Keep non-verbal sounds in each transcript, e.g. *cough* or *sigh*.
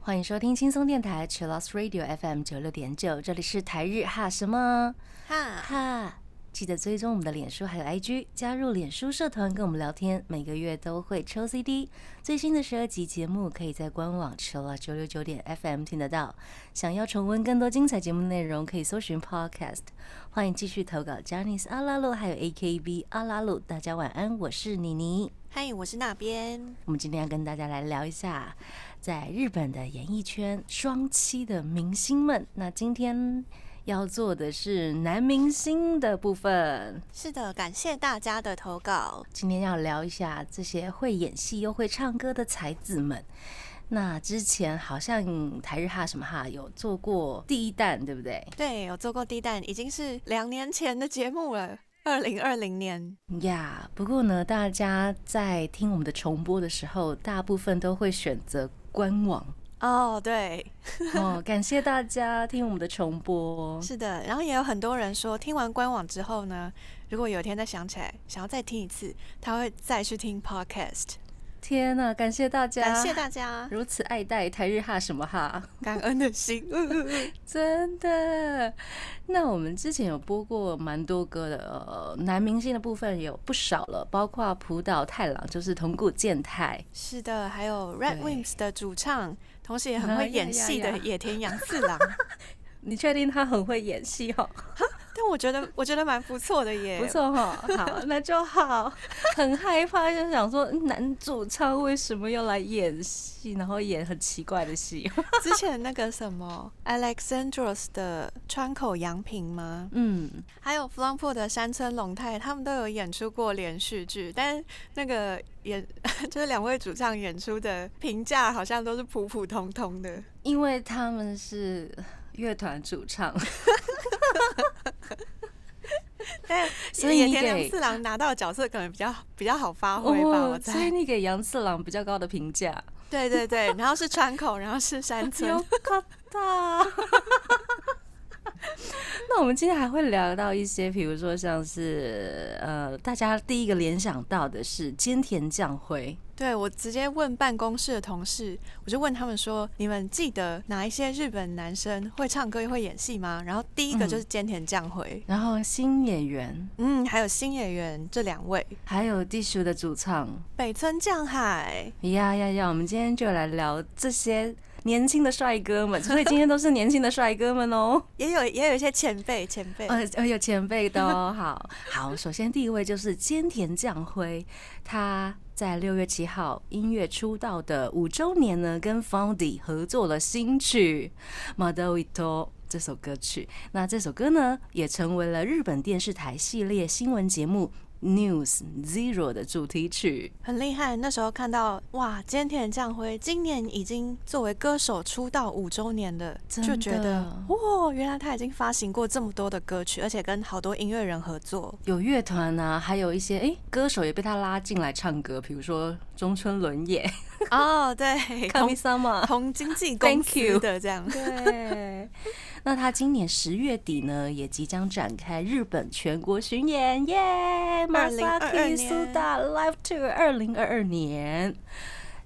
欢迎收听轻松电台 c h i l l o s Radio FM 九六点九，这里是台日哈什么？哈，哈。记得追踪我们的脸书还有 IG，加入脸书社团跟我们聊天，每个月都会抽 CD。最新的十二集节目可以在官网 l l 九六九点 FM 听得到。想要重温更多精彩节目内容，可以搜寻 Podcast。欢迎继续投稿 j a n i c e 阿拉鲁还有 AKB 阿拉鲁。大家晚安，我是妮妮。嗨，我是那边。我们今天要跟大家来聊一下，在日本的演艺圈双栖的明星们。那今天。要做的是男明星的部分。是的，感谢大家的投稿。今天要聊一下这些会演戏又会唱歌的才子们。那之前好像台日哈什么哈有做过第一弹，对不对？对，有做过第一弹，已经是两年前的节目了，二零二零年呀。不过呢，大家在听我们的重播的时候，大部分都会选择官网。哦，对，*laughs* 哦，感谢大家听我们的重播。是的，然后也有很多人说，听完官网之后呢，如果有一天再想起来，想要再听一次，他会再去听 podcast。天呐，感谢大家，感谢大家如此爱戴台日哈什么哈，感恩的心，*laughs* 真的。那我们之前有播过蛮多歌的，呃，男明星的部分有不少了，包括浦岛太郎，就是铜谷健太，是的，还有 Red Wings 的主唱。同时也很会演戏的野田洋次郎，*laughs* 你确定他很会演戏哦？*laughs* 但我觉得，我觉得蛮不错的耶，不错哈。好，那就好。很害怕，就想说男主唱为什么要来演戏，然后演很奇怪的戏。*laughs* 之前那个什么 Alexandros 的川口洋平吗？嗯，还有 f l u m p o 的山村龙太，他们都有演出过连续剧，但那个演 *laughs* 就是两位主唱演出的评价好像都是普普通通的，因为他们是。乐团主唱，*laughs* 所以田杨次郎 *laughs* 拿到的角色可能比较比较好发挥吧。我猜，所以你给杨次郎比较高的评价。对对对，然后是川口，然后是山村。*laughs* *laughs* 那我们今天还会聊到一些，比如说像是呃，大家第一个联想到的是菅田将晖。对我直接问办公室的同事，我就问他们说：“你们记得哪一些日本男生会唱歌又会演戏吗？”然后第一个就是菅田将晖，然后新演员，嗯，还有新演员这两位，还有地叔的主唱北村匠海。呀呀呀！我们今天就来聊这些。年轻的帅哥们，*laughs* 所以今天都是年轻的帅哥们哦。也有也有一些前辈，前辈，呃，有前辈的哦。*laughs* 好好，首先第一位就是菅田将辉，他在六月七号音乐出道的五周年呢，跟 Foundy 合作了新曲《Model Ito》这首歌曲。那这首歌呢，也成为了日本电视台系列新闻节目。News Zero 的主题曲。很厉害，那时候看到哇，菅田将晖今年已经作为歌手出道五周年了，就觉得哇，原来他已经发行过这么多的歌曲，而且跟好多音乐人合作，有乐团啊，还有一些哎歌手也被他拉进来唱歌，比如说中村伦也哦，对，*laughs* 同同经纪公司的这样，对。那他今年十月底呢，也即将展开日本全国巡演，耶！Masaki Suda Live Tour 二零二二年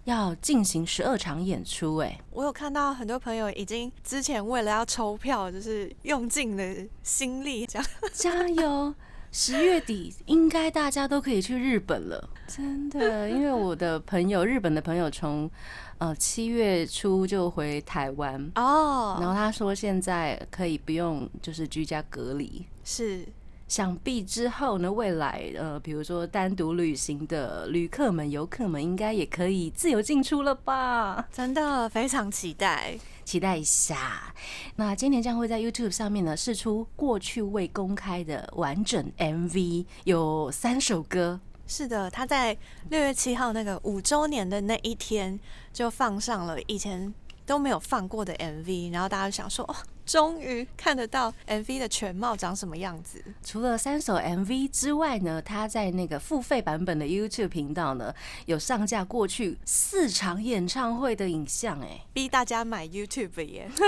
要进行十二场演出，哎，我有看到很多朋友已经之前为了要抽票，就是用尽了心力，这样加油！十月底应该大家都可以去日本了，真的，因为我的朋友，日本的朋友从。呃，七月初就回台湾哦，然后他说现在可以不用就是居家隔离，是想必之后呢，未来呃，比如说单独旅行的旅客们、游客们，应该也可以自由进出了吧？真的非常期待，期待一下。那今年将会在 YouTube 上面呢试出过去未公开的完整 MV，有三首歌。是的，他在六月七号那个五周年的那一天就放上了以前都没有放过的 MV，然后大家就想说，哦，终于看得到 MV 的全貌长什么样子。除了三首 MV 之外呢，他在那个付费版本的 YouTube 频道呢，有上架过去四场演唱会的影像，哎，逼大家买 YouTube 耶，*laughs*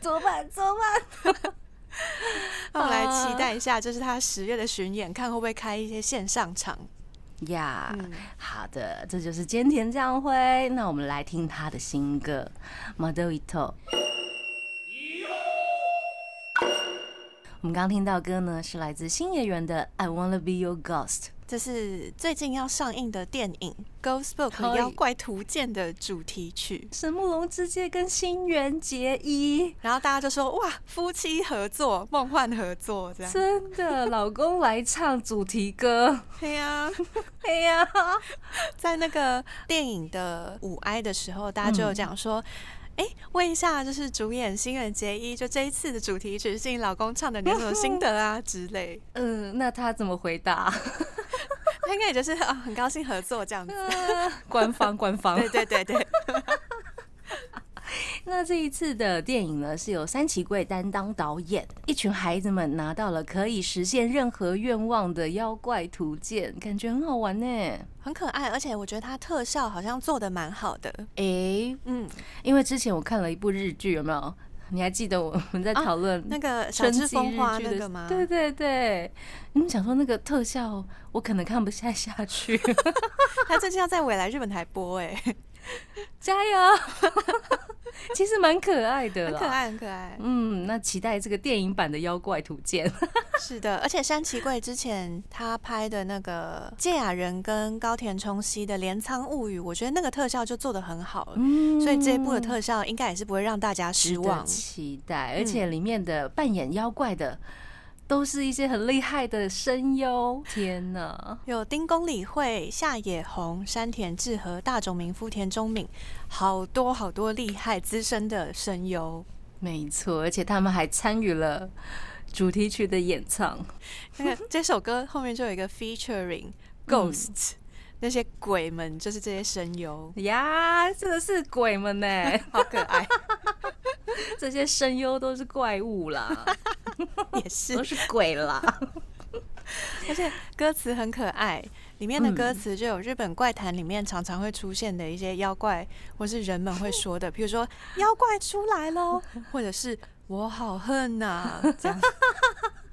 怎么办？怎么办？*laughs* 我们来期待一下，就是他十月的巡演，看会不会开一些线上场。呀、嗯好的，这就是菅田将晖。那我们来听他的新歌《m a 我们刚刚听到歌呢，是来自新演员的《I Wanna Be Your Ghost》。这是最近要上映的电影《Ghost Book 妖怪图鉴》的主题曲。神木龙之介跟新垣结衣，然后大家就说：“哇，夫妻合作，梦幻合作，这样。真的，老公来唱主题歌，”对呀、*laughs* 嘿呀，*laughs* 在那个电影的五哀的时候，大家就有讲说。哎，问一下，就是主演新垣结衣，就这一次的主题曲是你老公唱的，你有什么心得啊 *laughs* 之类？嗯，那他怎么回答？*laughs* 他应该也就是啊，很高兴合作这样子。官方，官方。*laughs* 对对对对，那这一次的电影呢，是由三崎贵担当导演，一群孩子们拿到了可以实现任何愿望的妖怪图鉴，感觉很好玩呢。很可爱，而且我觉得它特效好像做的蛮好的。诶，嗯，因为之前我看了一部日剧，有没有？你还记得我 *laughs* 们在讨论那个小春芝季风花的那个吗？对对对，你们想说那个特效，我可能看不下下去。*laughs* 他最近要在未来日本台播，哎，*laughs* 加油！*laughs* 其实蛮可爱的啦，很可。爱，很可爱。嗯，那期待这个电影版的《妖怪图鉴》。*laughs* 是的，而且山崎贵之前他拍的那个芥雅人跟高田充希的《镰仓物语》，我觉得那个特效就做的很好了。嗯所以这一部的特效应该也是不会让大家失望。期待，而且里面的扮演妖怪的都是一些很厉害的声优。天哪！有丁公理惠、夏野红、山田智和、大冢明夫、田中敏，好多好多厉害资深的声优。没错，而且他们还参与了主题曲的演唱。那个这首歌后面就有一个 featuring ghosts，、那些鬼们就是这些声优，呀，真的是鬼们呢！*laughs* 好可爱，*laughs* 这些声优都是怪物啦，也是都，是鬼啦。*laughs* 而且歌词很可爱。里面的歌词就有日本怪谈里面常常会出现的一些妖怪或是人们会说的，比如说“妖怪出来喽”，*laughs* 或者是“我好恨呐、*laughs* 这样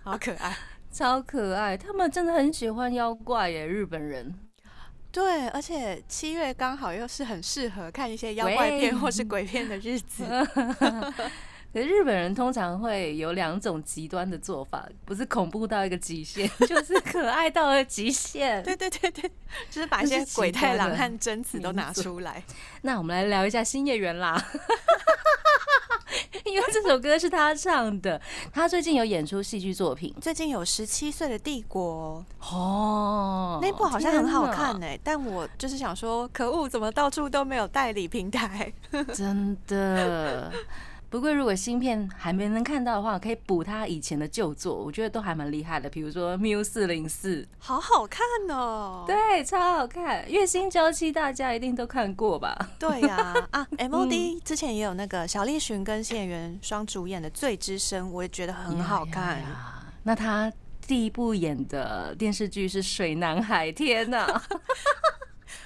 好可爱。超可爱，他们真的很喜欢妖怪耶，日本人。对，而且七月刚好又是很适合看一些妖怪片或是鬼片的日子。可是日本人通常会有两种极端的做法，不是恐怖到一个极限，*laughs* 就是可爱到了极限。对对对对，就是把一些鬼太郎和贞子都拿出来。那我们来聊一下新演员啦，*laughs* 因为这首歌是他唱的，他最近有演出戏剧作品最近有十七岁的帝国，哦，那部好像很好看天呢、但我就是想说，可恶，怎么到处都没有代理平台？*laughs* 真的。不过，如果新片还没能看到的话，可以补他以前的旧作，我觉得都还蛮厉害的。比如说《Miu 四零四》，好好看哦！对，超好看，《月薪娇妻》大家一定都看过吧？对呀啊，*laughs* MOD 之前也有那个小栗旬跟新演员双主演的《罪之声》，我也觉得很好看。那他第一部演的电视剧是《水男海》，天哪！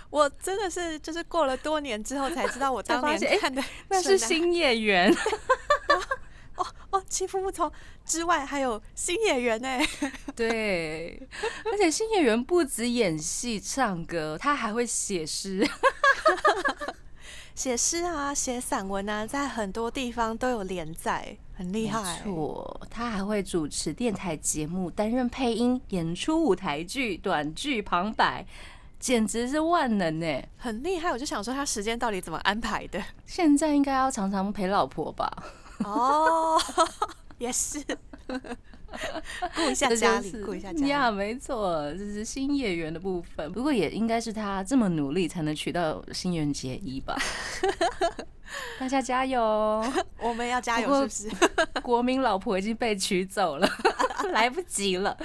我真的是就是过了多年之后才知道，我当年看的那 *laughs* 是新演员，*laughs* 哦哦，欺负木从之外还有新演员呢。*laughs* 对，而且新演员不止演戏、唱歌，他还会写诗。写诗啊，写散文啊，在很多地方都有连载，很厉害。没错，他还会主持电台节目，担任配音，演出舞台剧、短剧、旁白，简直是万能呢。很厉害。我就想说，他时间到底怎么安排的？*laughs* 现在应该要常常陪老婆吧？*laughs* 哦，*laughs* 也是，顾一下家里，顾一下家里。呀，没错，这是新演员的部分。不过也应该是他这么努力才能娶到新垣结衣吧？*laughs* 大家加油！*laughs* 我们要加油，是不是？*laughs* 国民老婆已经被娶走了，来不及了。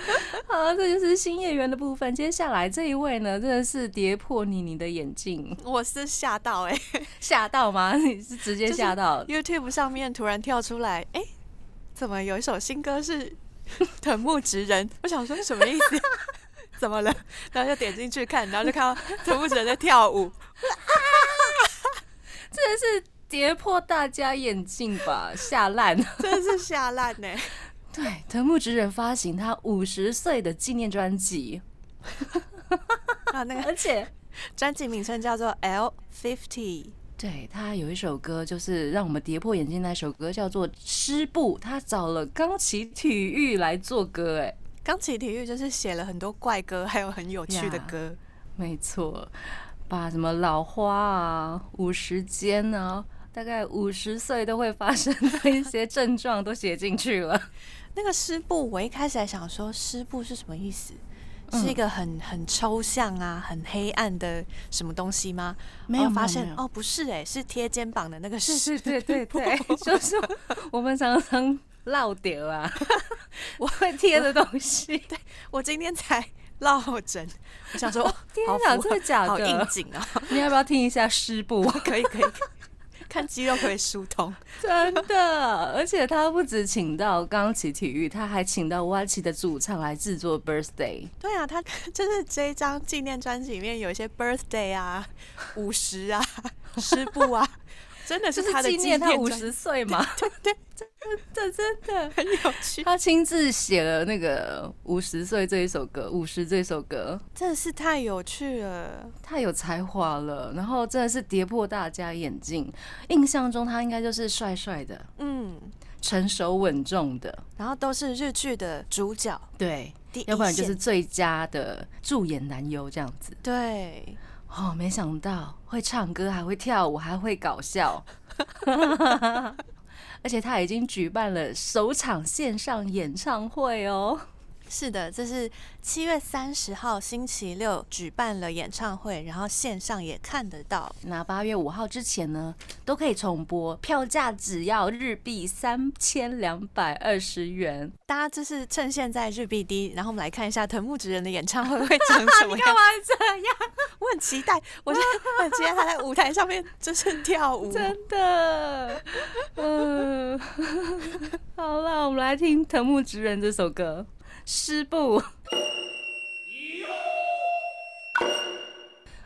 好，这就是新演员的部分。接下来这一位呢，真的是跌破你你的眼镜，我是吓到哎、吓到吗？你是直接吓到？YouTube 上面突然跳出来，哎、怎么有一首新歌是藤木直人？我想说什么意思？怎么了？然后就点进去看，然后就看到藤木直人在跳舞，真的是跌破大家眼镜吧，*laughs* 吓烂。真是吓烂呢。对，藤木直人发行他五十岁的纪念专辑，啊，那个 *laughs* 而且专辑名称叫做 L Fifty。对他有一首歌，就是让我们跌破眼镜那首歌，叫做《诗部》，他找了钢琴体育来做歌，哎，钢琴体育就是写了很多怪歌，还有很有趣的呀歌。没错，把什么老花啊、五十肩啊，大概五十岁都会发生的一些症状都写进去了。*laughs* 那个湿布，我一开始还想说湿布是什么意思？是一嗯个很很抽象啊、很黑暗的什么东西吗？没有后发现哦，不是哎、是贴肩膀的那个湿。对对对对，*laughs* 就是我们常常落掉啊，*laughs* 我会贴的东西。对，我今天才落枕，我想说，天哪，真的假好应？景啊！你要不要听一下诗部？可以可以，看肌肉可以疏通。*laughs* 真的，而且他不止请到钢琴体育，他还请到瓦奇的主唱来制作 Birthday。对啊，他 *laughs* 就是这一张纪念专辑里面有一些 birthday 啊、五十啊、十步啊，真的是是他的纪念他五十岁嘛，对 *laughs* 对，这 *laughs* 真的。很有趣，他亲自写了那个五十岁这一首歌，五十这首歌真的是太有趣了。太有才华了，然后真的是跌破大家眼镜。印象中他应该就是帅帅的、嗯，成熟稳重的，然后都是日剧的主角，对，要不然就是最佳的助演男优这样子。对，哦，没想到会唱歌，还会跳舞，还会搞笑，*laughs* 而且他已经举办了首场线上演唱会哦。是的，这是七月三十号星期六举办了演唱会，然后线上也看得到。那八月五号之前呢，都可以重播，票价只要日币三千两百二十元。大家就是趁现在日币低，然后我们来看一下藤木直人的演唱会会 *laughs* 长什么样。嘛这样？我很期待，我现在很期待他在舞台上面就是跳舞。真的，嗯，*laughs* 好了，我们来听藤木直人这首歌《诗部》。*laughs*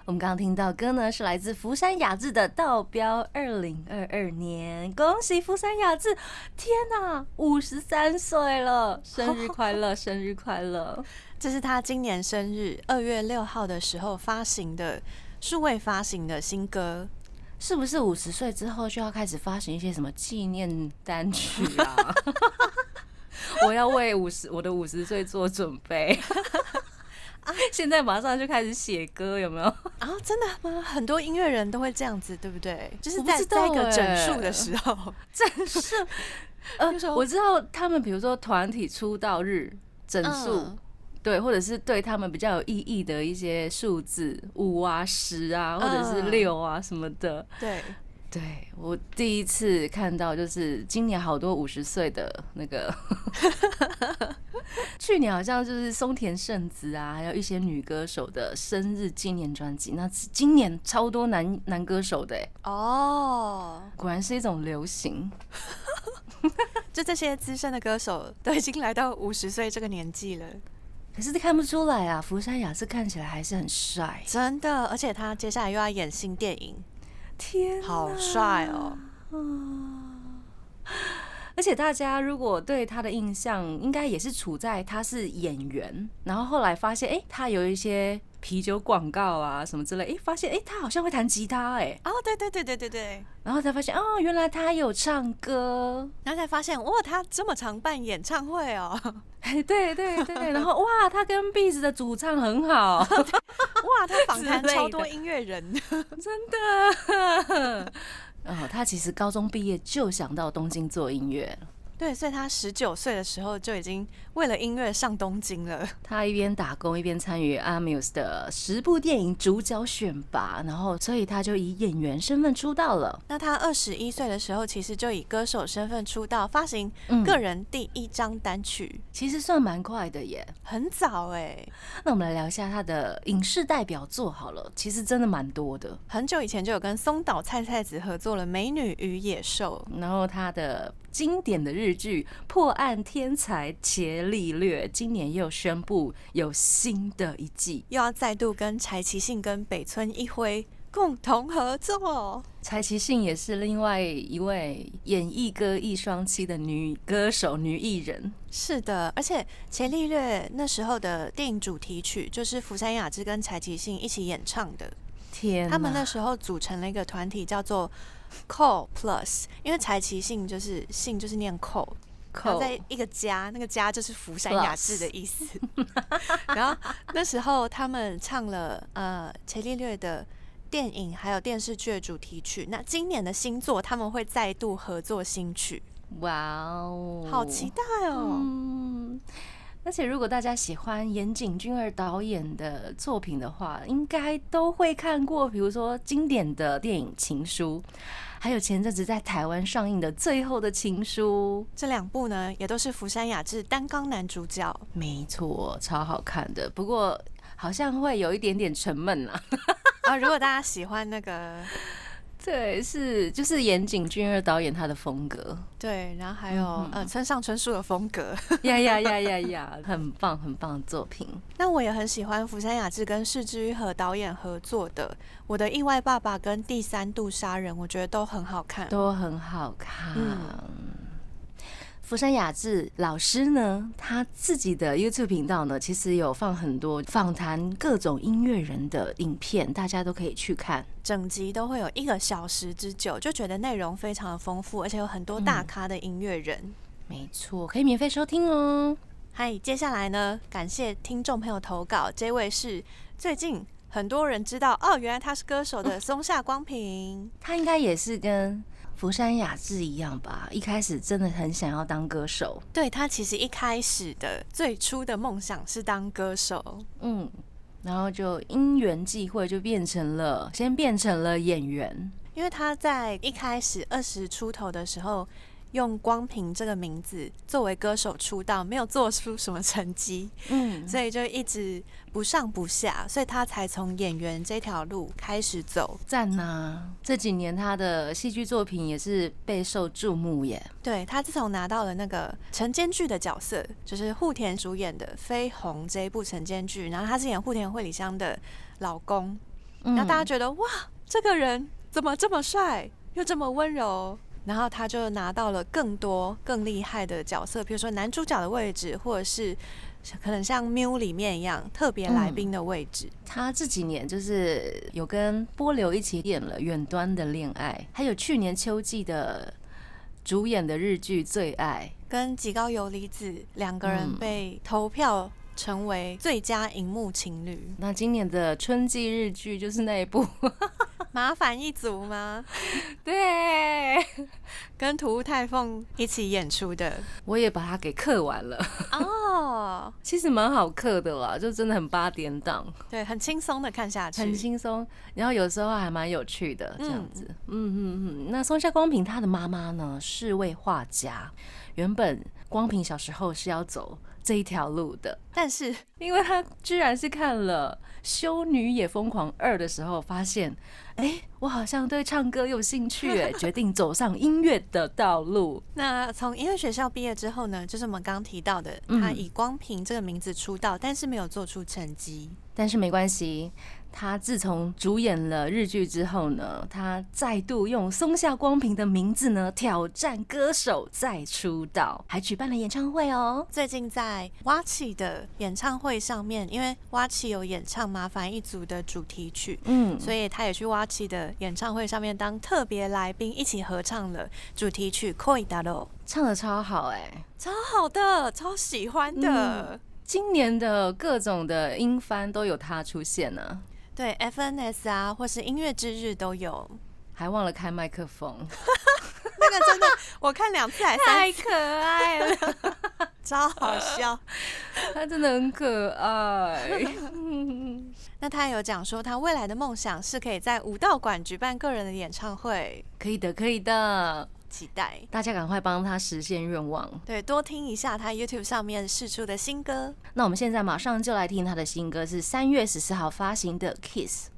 我们刚刚听到歌呢，是来自福山雅治的《道标二零二二年》，恭喜福山雅治！天哪，五十三岁了，生日快乐，生日快乐！*laughs* 这是他今年生日二月六号的时候发行的数位发行的新歌。是不是五十岁之后就要开始发行一些什么纪念单曲啊？*laughs* 我要为五十我的五十岁做准备。现在马上就开始写歌，有没有？啊，真的吗？很多音乐人都会这样子，对不对？就是在我不知道在一个整欸数的时候，*laughs* 整数，*laughs* 呃，我知道他们，比如说团体出道日整数，嗯对，或者是对他们比较有意义的一些数字，五啊、十啊，或者是嗯六啊什么的。对，对我第一次看到，就是今年好多五十岁的那个，*laughs* 去年好像就是松田圣子啊，还有一些女歌手的生日纪念专辑。那今年超多男男歌手的，哎，哦，果然是一种流行。*laughs* 就这些资深的歌手都已经来到五十岁这个年纪了，可是看不出来啊，福山雅治看起来还是很帅。真的，而且他接下来又要演新电影，天好帅哦！而且大家如果对他的印象，应该也是处在他是演员，然后后来发现，哎、他有一些啤酒广告啊什么之类，哎、发现，哎、他好像会弹吉他、哎，哦，对对对对对对，然后才发现，哦，原来他有唱歌，然后才发现，哇，他这么常办演唱会哦，*laughs* 哎，对对对，然后哇，他跟 b e a s 的主唱很好，*laughs* 哇，他访谈超多音乐人，真的。*laughs* 哦，他其实高中毕业就想到东京做音乐。了。对，所以他十九岁的时候就已经为了音乐上东京了。*laughs* 他一边打工一边参与 Amuse 的十部电影主角选拔，然后所以他就以演员身份出道了。那他二十一岁的时候，其实就以歌手身份出道，发行嗯个人第一张单曲，其实算蛮快的耶。很早哎、那我们来聊一下他的影视代表作好了，其实真的蛮多的。很久以前就有跟松岛菜菜子合作了《美女与野兽》，然后他的经典的日剧《破案天才伽利略》今年又宣布有新的一季。又要再度跟柴崎幸跟北村一辉共同合作。柴崎幸也是另外一位演绎歌艺双栖的女歌手、女艺人。是的，而且伽利略那时候的电影主题曲就是福山雅治跟柴崎幸一起演唱的。天，他们那时候组成了一个团体，叫做 Cole Plus，因为柴崎幸就是姓就是念。然后在一个家，那个家就是福山雅治的意思。*laughs* 然后那时候他们唱了呃伽利略的电影还有电视剧的主题曲。那今年的新作他们会再度合作新曲。哇哦，好期待哦！嗯，而且如果大家喜欢岩井俊二导演的作品的话，应该都会看过，比如说经典的电影《情书》。还有前阵子在台湾上映的《最后的情书》，这两部呢也都是福山雅治担纲男主角。没错，超好看的，不过好像会有一点点沉闷啊。*laughs* 啊，如果大家喜欢那个。对，是就是岩井俊二导演他的风格，对，然后还有呃村上春树的风格，呀呀呀呀呀，很棒很棒的作品。那我也很喜欢福山雅治跟市之愈和导演合作的《我的意外爸爸》跟《第三度杀人》，我觉得都很好看，都很好看。福山雅治老师呢，他自己的 YouTube 频道呢，其实有放很多访谈各种音乐人的影片，大家都可以去看。整集都会有一个小时之久，就觉得内容非常的丰富，而且有很多大咖的音乐人。没错，可以免费收听哦。嗨，接下来呢，感谢听众朋友投稿，这位是最近很多人知道哦，原来他是歌手的松下光平，他应该也是跟。福山雅治一样吧，一开始真的很想要当歌手。对他其实一开始的最初的梦想是当歌手，嗯，然后就因缘际会就变成了，先变成了演员。因为他在一开始二十出头的时候。用光平这个名字作为歌手出道，没有做出什么成绩，嗯，所以就一直不上不下，所以他才从演员这条路开始走。赞呐！这几年他的戏剧作品也是备受注目耶。对他自从拿到了那个晨间剧的角色，就是户田主演的《绯红》这一部晨间剧，然后他是演户田惠里香的老公，那大家觉得哇，这个人怎么这么帅，又这么温柔？然后他就拿到了更多更厉害的角色，比如说男主角的位置，或者是可能像《喵》里面一样特别来宾的位置。他这几年就是有跟波流一起演了《远端的恋爱》，还有去年秋季的主演的日剧《最爱》，跟吉高由里子两个人被投票成为最佳荧幕情侣。那今年的春季日剧就是那一部。麻烦一族吗？*laughs* 对，跟土屋太凤一起演出的，我也把它给刻完了。哦，*laughs* 其实蛮好刻的啦，就真的很八点档，对，很轻松的看下去，很轻松，然后有时候还蛮有趣的这样子。嗯嗯嗯。那松下光平他的妈妈呢是位画家，原本光平小时候是要走这一条路的，但是因为他居然是看了。《修女也疯狂二》的时候，发现，哎，我好像对唱歌有兴趣，哎，*laughs* 决定走上音乐的道路。那从音乐学校毕业之后呢，就是我们刚刚提到的，他以光平这个名字出道，但是没有做出成绩，但是没关系。他自从主演了日剧之后呢，他再度用松下光平的名字呢挑战歌手再出道，还举办了演唱会哦。最近在挖起的演唱会上面，因为挖起有演唱《麻烦一族》的主题曲，嗯，所以他也去挖起的演唱会上面当特别来宾，一起合唱了主题曲《Koi Da Lo》，唱的超好哎，超好的，超喜欢的。今年的各种的音番都有他出现呢。对，FNS 啊，或是音乐之日都有，还忘了开麦克风，*laughs* 那个真的，我看两次还太可爱了，*laughs* 超好笑，*laughs* 他真的很可爱。那他有讲说，他未来的梦想是可以在武道馆举办个人的演唱会，可以的，可以的。期待大家赶快帮他实现愿望，对，多听一下他 YouTube 上面试出的新歌。那我们现在马上就来听他的新歌，是三月十四号发行的《Kiss》。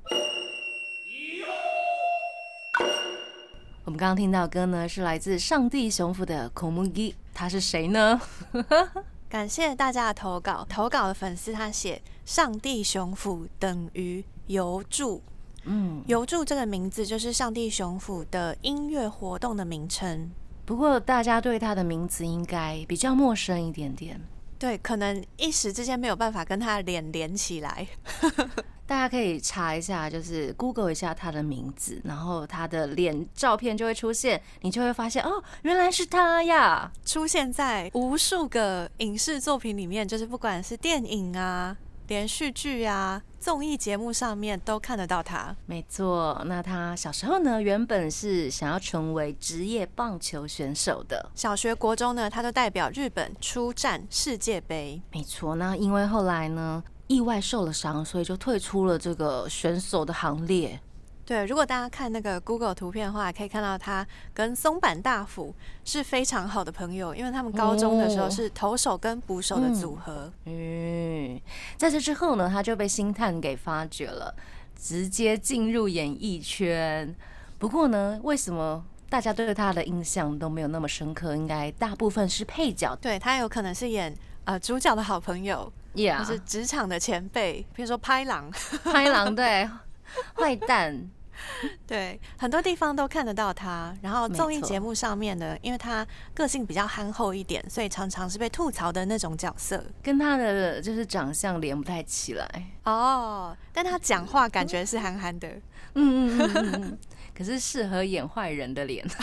我们刚刚听到歌呢，是来自上帝雄府的 Komugi，他是谁呢？*laughs* 感谢大家的投稿，投稿的粉丝他写上帝雄府等于油柱。嗯，游住这个名字就是上帝雄府的音乐活动的名称。不过大家对他的名字应该比较陌生一点点。对，可能一时之间没有办法跟他的脸连起来。*laughs* 大家可以查一下，就是 Google 一下他的名字，然后他的脸照片就会出现，你就会发现哦，原来是他呀！出现在无数个影视作品里面，就是不管是电影啊、连续剧啊、综艺节目上面都看得到他。没错，那他小时候呢，原本是想要成为职业棒球选手的。小学、国中呢，他都代表日本出战世界杯。没错，那因为后来呢，意外受了伤，所以就退出了这个选手的行列。对，如果大家看那个 Google 图片的话，可以看到他跟松坂大辅是非常好的朋友，因为他们高中的时候是投手跟捕手的组合。嗯，在这之后呢，他就被星探给发掘了，直接进入演艺圈。不过呢，为什么大家对他的印象都没有那么深刻？应该大部分是配角。对他有可能是演呃主角的好朋友，或 Yeah，是职场的前辈，比如说拍狼。拍狼对，*laughs* 坏蛋。*laughs* 对，很多地方都看得到他。然后综艺节目上面呢，因为他个性比较憨厚一点，所以常常是被吐槽的那种角色。跟他的就是长相连不太起来。哦，但他讲话感觉是憨憨的。嗯嗯嗯嗯嗯，*laughs* 可是适合演坏人的脸。*laughs*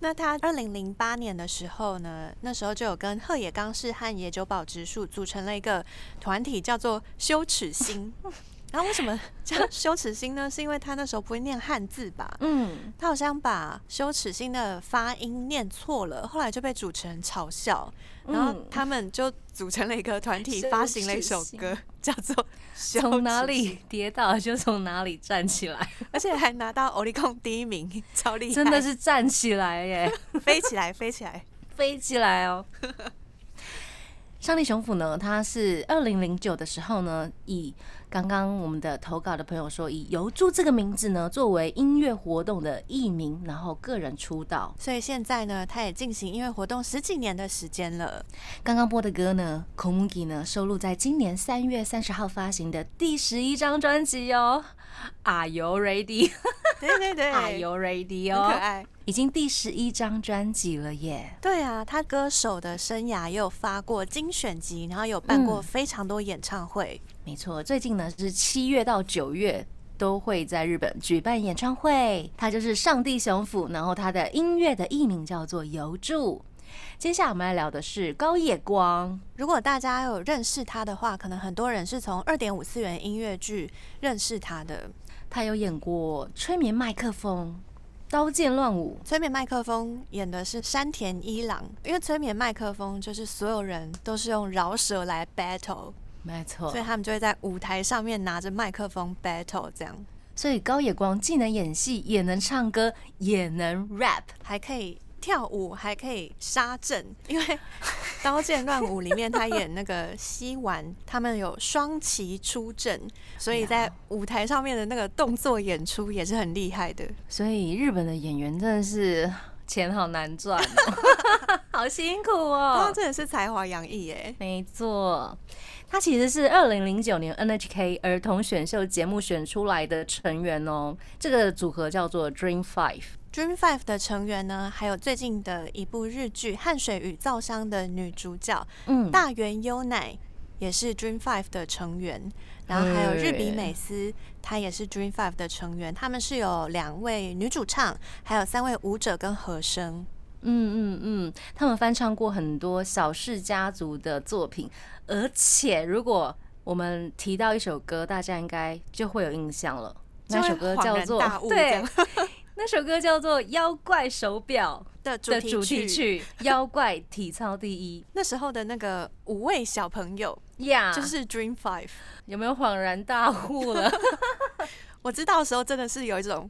那他二零零八年的时候呢，那时候就有跟贺野刚士和野久保直树组成了一个团体，叫做羞耻心。然后为什么叫羞耻心呢？是因为他那时候不会念汉字吧？嗯，他好像把羞耻心的发音念错了，后来就被主持人嘲笑，然后嗯他们就组成了一个团体，发行了一首歌，叫做 *laughs*《从哪里跌倒就从哪里站起来，*laughs* 而且还拿到欧力控第一名，超厉害，真的是站起来耶！*laughs* 飞起来，飞起来。飞起来哦。上帝雄府呢，它是二零零九的时候呢，以刚刚我们的投稿的朋友说，以游住这个名字呢作为音乐活动的艺名，然后个人出道。所以现在呢，他也进行音乐活动十几年的时间了。刚刚播的歌呢 k o m u g i 呢收录在今年三月三十号发行的第十一张专辑哦。Are you ready？对对对 Are you ready 哦？很可爱。已经第十一张专辑了耶。对啊，他歌手的生涯也有发过精选集，然后有办过嗯非常多演唱会。没错，最近呢是七月到九月都会在日本举办演唱会。他就是上帝雄府，然后他的音乐的艺名叫做游住。接下来我们来聊的是高野光，如果大家有认识他的话，可能很多人是从二点五次元音乐剧认识他的。他有演过《催眠麦克风》《刀剑乱舞催眠麦克风演的是山田一郎，因为催眠麦克风就是所有人都是用饶舌来 battle，》，没错所以。他们就会在舞台上面拿着麦克风 battle，这样所以高野光既能演戏，也能唱歌，也能 rap。还可以跳舞，还可以杀阵。*laughs* 因为《刀剑乱舞》里面他演那个西丸，他们有双旗出阵，所以在舞台上面的那个动作演出也是很厉害的。所以日本的演员真的是钱好难赚、哦，*laughs* 好辛苦他哦。真的是才华洋溢耶！没错，他其实是二零零九年 NHK 儿童选秀节目选出来的成员哦。这个组合叫做 Dream Five。Dream Five 的成员呢，还有最近的一部日剧《汗水与皂香》的女主角嗯，大原优乃，也是 Dream Five 的成员。然后还有日比美司，她也是 Dream Five 的成员。他们是有两位女主唱，还有三位舞者跟和声。嗯嗯嗯，他们翻唱过很多小氏家族的作品，而且如果我们提到一首歌，大家应该就会有印象了。那首歌叫做对样，那首歌叫做《妖怪手表的》主题的主题曲。曲 *laughs*《妖怪体操第一那时候的那个五位小朋友呀就是 Dream Five。有没有恍然大悟了？*laughs* 我知道的时候真的是有一种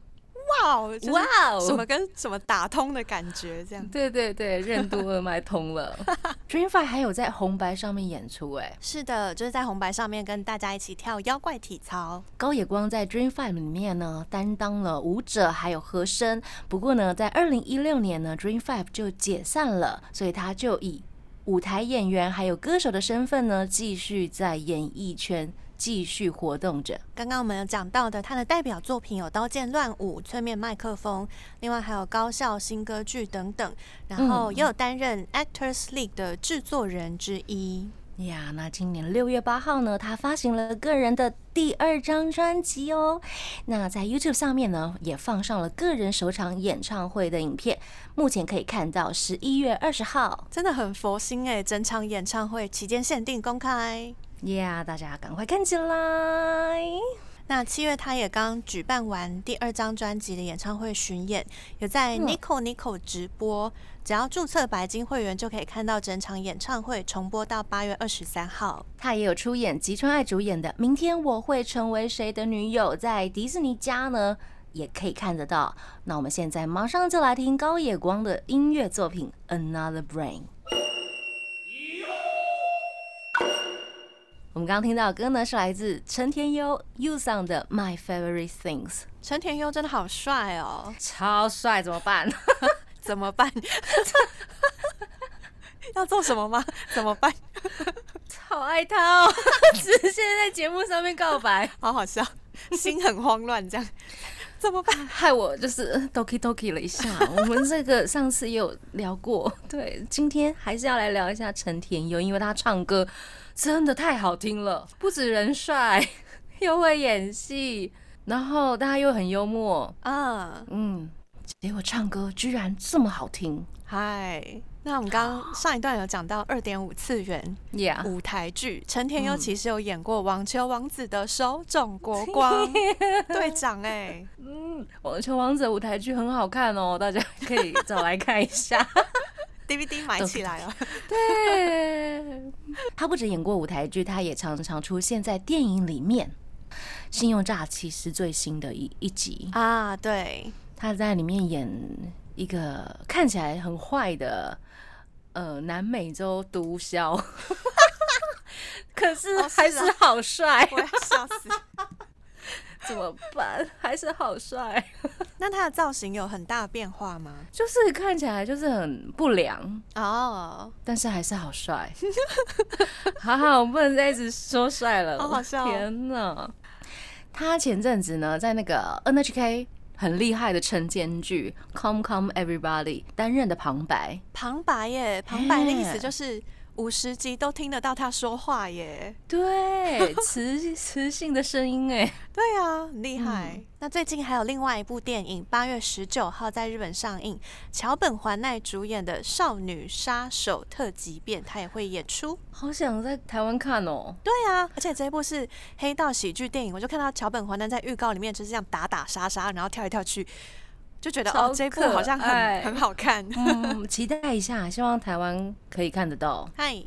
哇哦，哇哦！什么跟什么打通的感觉，这样。对对对，任督二脉通了。*laughs* Dream Five 还有在红白上面演出哎，是的，就是在红白上面跟大家一起跳妖怪体操。高野光在 Dream Five 里面呢担当了舞者还有和声。不过呢，在二零一六年呢，Dream Five 就解散了，所以他就以舞台演员还有歌手的身份呢，继续在演艺圈继续活动着。刚刚我们有讲到的，他的代表作品有《刀剑乱舞》《催眠麦克风》，另外还有高校新歌剧等等，然后也有担任 Actors League 的制作人之一。呀，那今年六月八号呢，他发行了个人的第二张专辑哦。那在 YouTube 上面呢，也放上了个人首场演唱会的影片，目前可以看到十一月二十号，真的很佛心哎！整场演唱会期间限定公开，呀，大家赶快看起来。那七月，他也刚举办完第二张专辑的演唱会巡演，有在 Nico Nico 直播，只要注册白金会员就可以看到整场演唱会重播到八月二十三号。他也有出演吉川爱主演的《明天我会成为谁的女友》，在迪士尼家呢也可以看得到。那我们现在马上就来听高野光的音乐作品《Another Brain》。我们刚刚听到的歌呢，是来自陈田优 U Song 的《My Favorite Things》。陈田优真的好帅哦，超帅，怎么办？*laughs* *laughs* 怎么办？*laughs* 要做什么吗？怎么办？好爱他哦！直接在节目上面告白，好好笑，心很慌乱，这样怎么办？害我就是 doki doki 了一下。我们这个上次也有聊过，对，今天还是要来聊一下陈田优，因为他唱歌。真的太好听了，不止人帅，*laughs* 又会演戏，然后大家又很幽默。啊，嗯，结果唱歌居然这么好听。嗨，那我们刚刚上一段有讲到二点五次元舞台剧，陈天佑其实有演过《网球王子》的手冢国光。队长，哎，嗯，《网球王子》舞台剧很好看哦，大家可以找来看一下。*laughs* DVD 买起来哦。*laughs* 对，他不止演过舞台剧，他也常常出现在电影里面。《信用诈欺》是最新的一一集啊，对，他在里面演一个看起来很坏的呃南美洲毒枭，*laughs* 可是还是好帅，*laughs* 我要笑死。怎么办？还是好帅。*laughs* 那他的造型有很大变化吗？就是看起来就是很不良哦，但是还是好帅。*laughs* 好好，我不能再一直说帅了。好好笑！天哪！他前阵子呢，在那个 NHK 很厉害的晨间剧《Come Come Everybody》担任的旁白。旁白耶，旁白的意思就是。五十集都听得到他说话耶，对，磁磁性的声音哎，*laughs* 对啊，很厉害。那最近还有另外一部电影，八月十九号在日本上映，桥本环奈主演的《少女杀手特级变》，她也会演出。好想在台湾看哦。对啊，而且这一部是黑道喜剧电影，我就看到桥本环奈在预告里面就是这样打打杀杀，然后跳来跳去。就觉得哦，这部好像很很好看，嗯，*laughs* 期待一下，希望台湾可以看得到。嗨，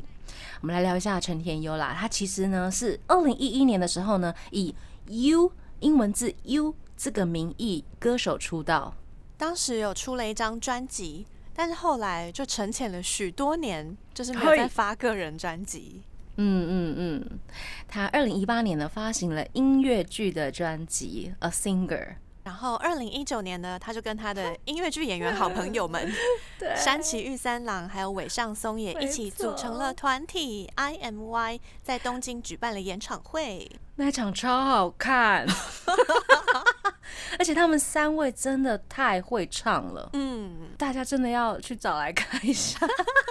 我们来聊一下陈田优啦，他其实呢是二零一一年的时候呢，以 U 英文字 U 这个名义歌手出道，当时有出了一张专辑，但是后来就沉潜了许多年，就是没有再发个人专辑。嗯嗯嗯，他二零一八年呢发行了音乐剧的专辑《A Singer》。然后，二零一九年呢，他就跟他的 *laughs* 音乐剧演员好朋友们 *laughs* 山崎玉三郎还有尾上松也一起组成了团体 I M Y，在东京举办了演唱会。那场超好看，而且他们三位真的太会唱了。嗯，大家真的要去找来看一下，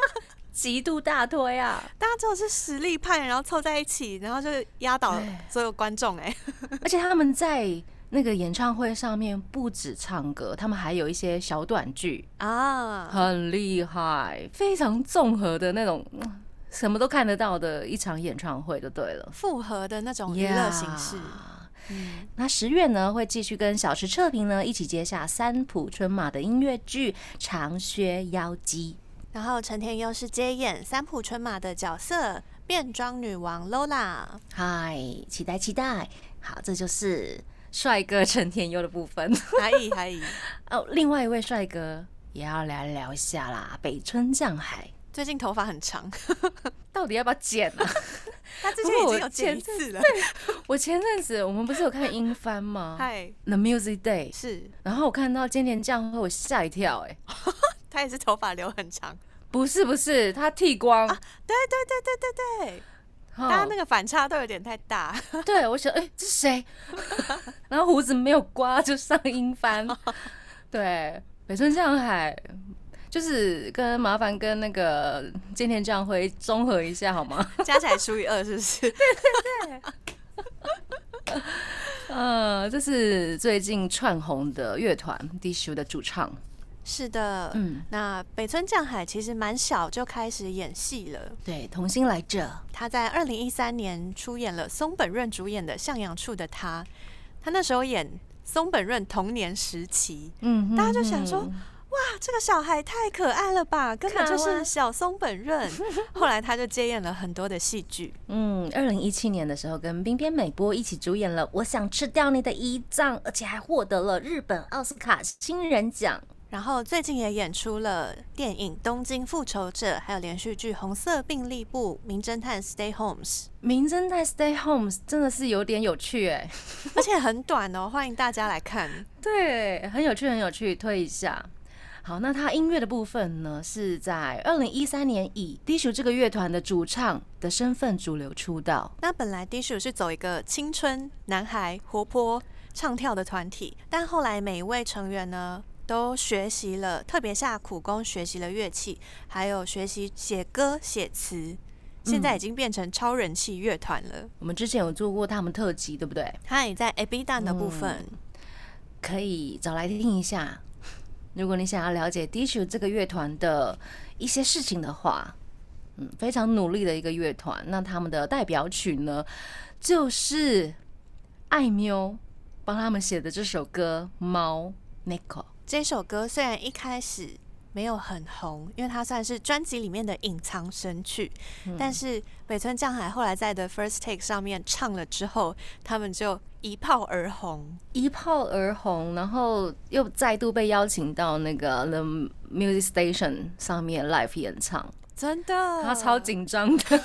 *laughs* 极度大推啊！大家真的是实力派，然后凑在一起，然后就压倒所有观众哎！而且他们在。那个演唱会上面不止唱歌，他们还有一些小短剧啊，很厉害，非常综合的那种，什么都看得到的一场演唱会就对了，复合的那种娱乐形式。嗯，那十月呢会继续跟小池彻平呢一起接下三浦春马的音乐剧《长靴妖姬》，然后陈田优是接演三浦春马的角色变装女王 Lola。嗨，期待期待，好，这就是。帅哥陈天佑的部分，还以还以 *laughs* 哦，另外一位帅哥也要来聊一下啦。北村匠海最近头发很长，*laughs* 到底要不要剪呢？*laughs* 他之前已经有剪一次了。我前阵子我们不是有看英翻吗？嗨，The Music Day 是。然后我看到今年这样，我吓一跳，哎，他也是头发留很长。不是不是，他剃光，对对对对对对，哦大家那个反差都有点太大。*laughs* 对我想，哎、这是谁？*laughs* 然后胡子没有刮就上音翻，对，北村匠海就是跟麻烦跟那个菅田将晖综合一下好吗？加起来除以二，是不是？*laughs* 呃，这是最近串红的乐团 d i s h u 的主唱，是的，嗯，那北村匠海其实蛮小就开始演戏了。对，童心来着，他在二零一三年出演了松本润主演的《向阳处的他》，他那时候演松本润童年时期，嗯，大家就想说哇，这个小孩太可爱了吧，根本就是小松本润。后来他就接演了很多的戏剧，*laughs* 嗯，二零一七年的时候跟冰边美波一起主演了《我想吃掉你的胰脏》，而且还获得了日本奥斯卡新人奖。然后最近也演出了电影《东京复仇者》，还有连续剧《红色病历簿》《名侦探 Stay Homes》，名侦探 Stay Homes 真的是有点有趣哎，*laughs* 而且很短哦，欢迎大家来看。*laughs* 对，很有趣，很有趣，推一下。好，那他音乐的部分呢，是在二零一三年以 Dishu 这个乐团的主唱的身份主流出道。那本来 Dishu 是走一个青春男孩、活泼唱跳的团体，但后来每一位成员呢，都学习了，特别下苦功学习了乐器，还有学习写歌写词，现在已经变成超人气乐团了。我们之前有做过他们特辑，对不对？他也在 A B 蛋的部分，可以找来听一下。如果你想要了解 D 属这个乐团的一些事情的话，嗯，非常努力的一个乐团。那他们的代表曲呢，就是艾喵帮他们写的这首歌《猫 Nico》。这首歌虽然一开始没有很红，因为它算是专辑里面的隐藏神曲，但是北村匠海后来在的 First Take 上面唱了之后，他们就一炮而红。一炮而红，然后又再度被邀请到那个 The Music Station 上面 live 演唱，真的，他超紧张的。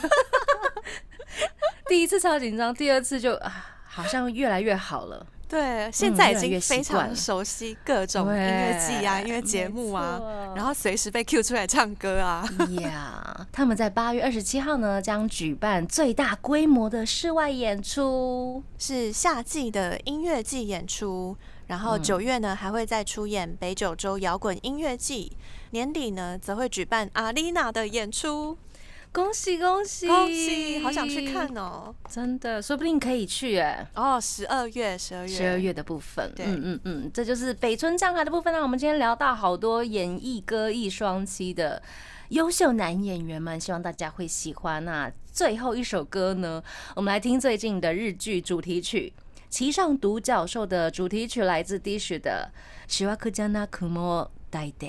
*laughs* 第一次超紧张，第二次就啊，好像越来越好了。对，现在已经非常熟悉各种音乐季啊、对音乐节目啊，然后随时被 Q 出来唱歌啊。呀 *laughs* 他们在八月二十七号呢，将举办最大规模的室外演出。是夏季的音乐季演出，然后嗯九月呢还会再出演北九州摇滚音乐季，年底呢则会举办阿丽娜的演出。恭喜恭喜恭喜，好想去看哦！真的，说不定可以去哎。哦，十二月，十二月，十二月的部分，嗯嗯嗯，这就是北村匠海的部分那我们今天聊到好多演艺歌艺双栖的优秀男演员们，希望大家会喜欢。那最后一首歌呢，我们来听最近的日剧主题曲《骑上独角兽》的主题曲，来自 Dish 的《喜瓦克加纳库莫代代》。